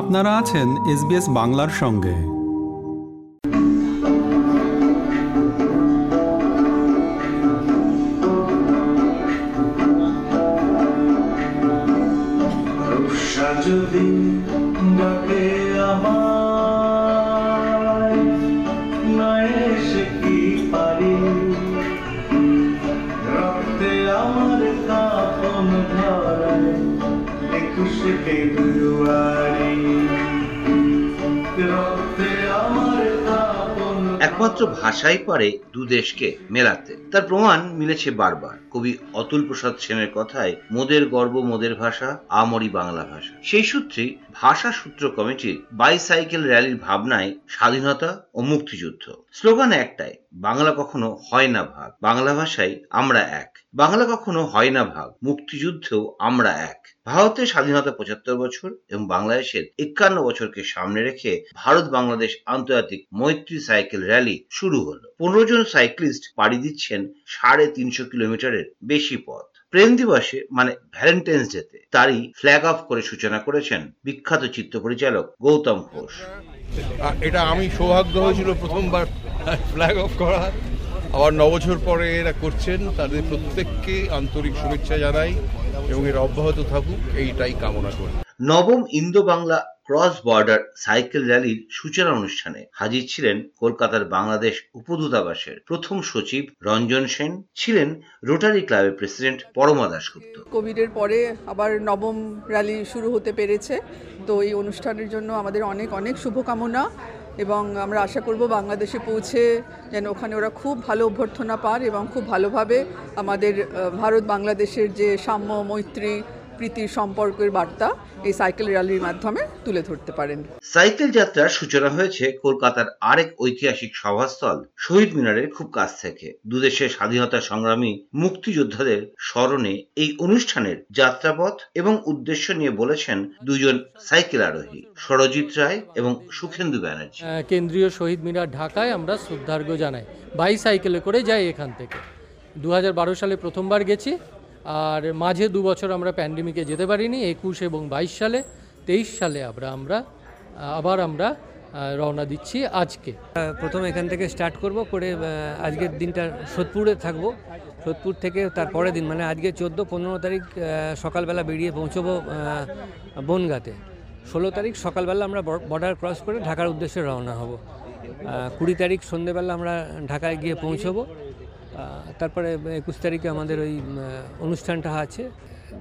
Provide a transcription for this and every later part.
আপনারা আছেন এসবিএস বাংলার সঙ্গে। যদি ডাকে একমাত্র ভাষাই পারে দু দেশকে মেলাতে। তার প্রমাণ মিলেছে বারবার। কবি অতুল প্রসাদ সেনের কথায়, মোদের গর্ব, মোদের ভাষা, আমরি বাংলা ভাষা। সেই সূত্রে ভাষা সূত্র কমিটির বাইসাইকেল র্যালির ভাবনায় স্বাধীনতা ও মুক্তিযুদ্ধ। স্লোগান একটাই বাংলা কখনো হয় না ভাগ। বাংলা ভাষায় আমরা এক। বাংলা কখনো হয় না ভাগ। মুক্তিযুদ্ধেও আমরা এক। ভারতের স্বাধীনতা পঁচাত্তর বছর এবং বাংলাদেশের একান্ন বছরকে সামনে রেখে ভারত বাংলাদেশ আন্তর্জাতিক মৈত্রী সাইকেল র্যালি শুরু হলো। পনেরো জন সাইক্লিস্ট পাড়ি দিচ্ছেন সাড়ে তিনশো কিলোমিটারের বেশি পথ। প্রেম দিবসে মানে ভ্যালেন্টাইন্স ডেতে, তারই ফ্ল্যাগ অফ করে সূচনা করেছেন বিখ্যাত চিত্র পরিচালক গৌতম ঘোষ। এটা আমি সৌভাগ্য হয়েছিল প্রথমবার ফ্ল্যাগ অফ করা। আবার নবছর পরে এরা করছেন তাদের প্রত্যেককে আন্তরিক শুভেচ্ছা জানাই এবং এর অব্যাহত থাকুক এইটাই কামনা করি। নবম Indo Bangla cross border cycle র্যালির সূচনা অনুষ্ঠানে হাজির ছিলেন কলকাতার বাংলাদেশ উপদূতাবাসের প্রথম সচিব রঞ্জন সেন ছিলেন রোটারি ক্লাবের প্রেসিডেন্ট পরমা দাশগুপ্ত। কোভিডের পরে আবার নবম র্যালি শুরু হতে পেরেছে। তো এই অনুষ্ঠানের জন্য আমাদের অনেক অনেক শুভকামনা। এবং আমরা আশা করব বাংলাদেশে পৌঁছে যেন ওখানে ওরা খুব ভালো অভ্যর্থনা পান এবং খুব ভালোভাবে আমাদের ভারত বাংলাদেশের যে সাম্য মৈত্রী প্রীতির সম্পর্কের বার্তা এই সাইকেল র্যালির মাধ্যমে তুলে ধরতে পারেন। সাইকেল যাত্রার সূচনা হয়েছে কলকাতার আরেক ঐতিহাসিক সভাস্থল শহীদ মিনারের খুব কাছ থেকে। দুদেশের স্বাধীনতা সংগ্রামী মুক্তিযোদ্ধাদের স্মরণে এই অনুষ্ঠানের যাত্রাপথ এবং উদ্দেশ্য নিয়ে বলেছেন দুজন সাইকেল আরোহী সরজিৎ রায় এবং সুখেন্দু ব্যানার্জি। কেন্দ্রীয় শহীদ মিনার ঢাকায় আমরা শ্রদ্ধার্ঘ জানাই। বাইসাইকেলে করে যাই এখান থেকে। দু হাজার বারো সালে প্রথমবার গেছি আর মাঝে দু বছর আমরা প্যান্ডেমিকে যেতে পারিনি, একুশ এবং বাইশ সালে, তেইশ সালে আমরা আমরা, আবার আমরা রওনা দিচ্ছি আজকে। প্রথম এখান থেকে স্টার্ট করব, করে আজকের দিনটা সোদপুরে থাকব। সোদপুর থেকে তার পরের দিন মানে আজকে চোদ্দ, পনেরো তারিখ সকালবেলা বেরিয়ে পৌঁছবো বনগাঁতে। ষোলো তারিখ সকালবেলা আমরা বর্ডার ক্রস করে ঢাকার উদ্দেশ্যে রওনা হব। কুড়ি তারিখ সন্ধেবেলা আমরা ঢাকায় গিয়ে পৌঁছবো। তারপরে একুশ তারিখে আমাদের ওই অনুষ্ঠানটা আছে।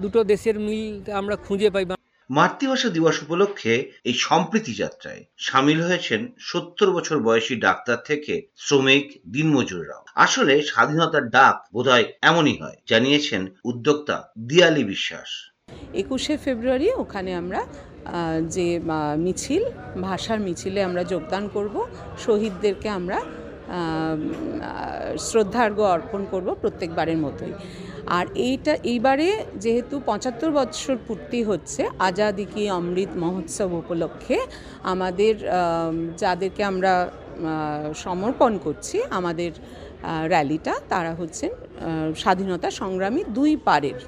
দুটো দেশের মিল আমরা খুঁজে পাই। মাতৃভাষা দিবস উপলক্ষে এই সম্প্রীতি যাত্রায় সামিল হয়েছেন সত্তর বছর বয়সী ডাক্তার থেকে শ্রমিক দিনমজুররাও আসলে স্বাধীনতার ডাক বোধহয় এমনই হয় জানিয়েছেন উদ্যোক্তা দিয়ালি বিশ্বাস। একুশে ফেব্রুয়ারি ওখানে আমরা আহ, যে মিছিল ভাষার মিছিলে আমরা যোগদান করব। শহীদদেরকে আমরা শ্রদ্ধার্ঘ্য অর্পণ করব প্রত্যেকবারের মতোই। আর এইটা, এইবারে যেহেতু পঁচাত্তর বৎসর পূর্তি হচ্ছে, আজাদি কি অমৃত মহোৎসব উপলক্ষে আমাদের যাদেরকে আমরা সমর্পণ করছি, আমাদের র্যালিটা, তারা হচ্ছেন স্বাধীনতা সংগ্রামী দুই পারের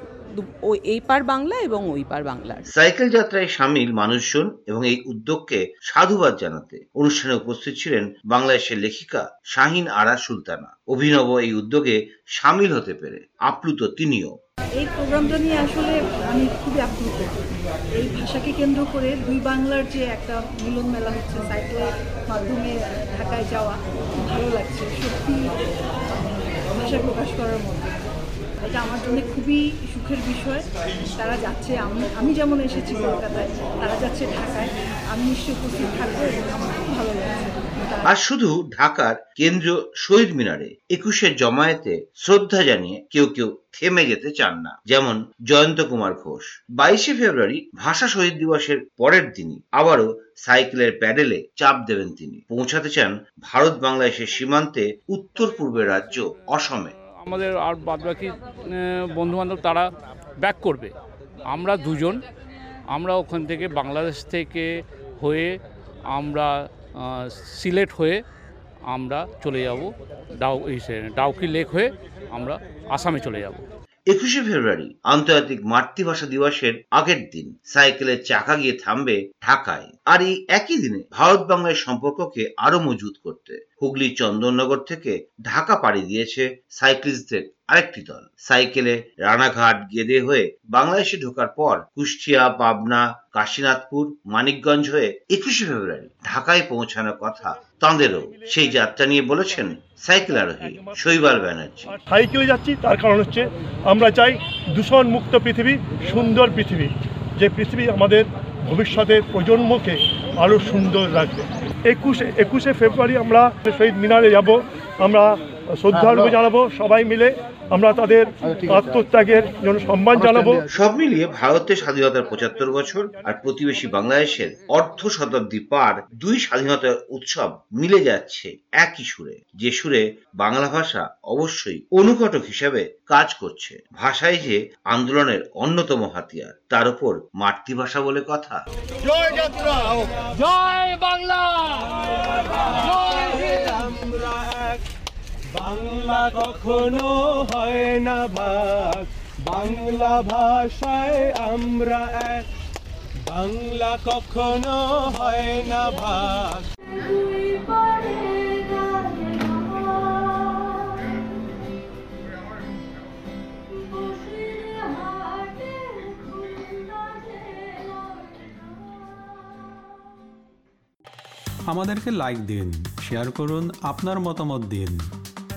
এই পার বাংলা এবং ওই পার বাংলার। সাইকেল যাত্রায় সামিল মানুষজন এবং এই উদ্যোগকে সাধুবাদ জানাতে অনুষ্ঠানে উপস্থিত ছিলেন বাংলাদেশের লেখিকা শাহিন আরা সুলতানা। অভিনব এই উদ্যোগে সামিল হতে পেরে আপ্লুত তিনিও। এই প্রোগ্রামটা নিয়ে আসলে আমি খুবই আপ্লুত। এই ভাষাকে কেন্দ্র করে দুই বাংলার যে একটা মিলন মেলা হচ্ছে সাইকেলের মাধ্যমে ঢাকায় যাওয়া ভালো লাগছে সত্যি ভাষায় প্রকাশ করার মতো। এটা আমার জন্য খুবই সুখের বিষয়, তারা যাচ্ছে, আমি আমি যেমন এসেছি কলকাতায়, তারা যাচ্ছে ঢাকায়, আমি নিশ্চয়ই উপস্থিত থাকব খুব ভালো লাগছে। আর শুধু ঢাকার কেন্দ্রীয় শহীদ মিনারে একুশের জমায়েতে শ্রদ্ধা জানিয়ে কেউ কেউ থেমে যেতে চান না, যেমন জয়ন্ত কুমার ঘোষ। বাইশে ফেব্রুয়ারি ভাষা শহীদ দিবসের পরের দিনই আবারও সাইকেলের প্যাডেলে চাপ দেবেন তিনি। পৌঁছাতে চান ভারত বাংলাদেশের সীমান্তে উত্তর পূর্বের রাজ্য অসমে। আমাদের আর বাদবাকি বন্ধু বান্ধব তারা ব্যাক করবে। আমরা দুজন, আমরা ওখান থেকে বাংলাদেশ থেকে হয়ে আমরা সিলেট হয়ে আমরা চলে যাব ডাউ ডাউকি লেক হয়ে আমরা আসামে চলে যাব। একুশে ফেব্রুয়ারি, আন্তর্জাতিক মাতৃভাষা দিবসের আগের দিন সাইকেলের চাকা গিয়ে থামবে ঢাকায়। আর এই একই দিনে ভারত বাংলার সম্পর্ককে আরও মজবুত করতে। হুগলির চন্দননগর থেকে ঢাকা পাড়ি দিয়েছে সাইক্লিস্টদের আরেকটি দল। সাইকেলে রানাঘাট গেদে হয়ে বাংলাদেশে ঢোকার পর কুষ্টিয়া, পাবনা, কাশীনাথপুর, মানিকগঞ্জ হয়ে একুশে ফেব্রুয়ারি ঢাকায় পৌঁছানোর কথা তাঁদেরও সেই যাত্রা নিয়ে বলেছেন সাইকেল আরোহী শৈবাল ব্যানার্জি। সাইকেলে যাচ্ছি, তার কারণ হচ্ছে আমরা চাই দূষণ মুক্ত পৃথিবী, সুন্দর পৃথিবী, যে পৃথিবী আমাদের ভবিষ্যতের প্রজন্মকে আরও সুন্দর রাখবে। একুশে একুশে ফেব্রুয়ারি আমরা শহীদ মিনারে যাব। আমরা শ্রদ্ধার্ঘ জানাব সবাই মিলে। আমরা তাদের আত্মত্যাগের জন্য সম্মান জানাব। সব মিলিয়ে ভারতের স্বাধীনতার পঁচাত্তর বছর আর প্রতিবেশী বাংলাদেশের অর্ধ শতাব্দী পার দুই স্বাধীনতার উৎসব মিলে যাচ্ছে একই সুরে যে সুরে বাংলা ভাষা অবশ্যই অনুঘটক হিসেবে কাজ করছে। ভাষাই যে আন্দোলনের অন্যতম হাতিয়ার তার উপর মাতৃভাষা বলে কথা। বাংলা কখনো হয় না ভাগ বাংলা ভাষায় আমরা এক। বাংলা কখনো হয় না ভাগ আমাদেরকে লাইক দিন শেয়ার করুন, আপনার মতামত দিন।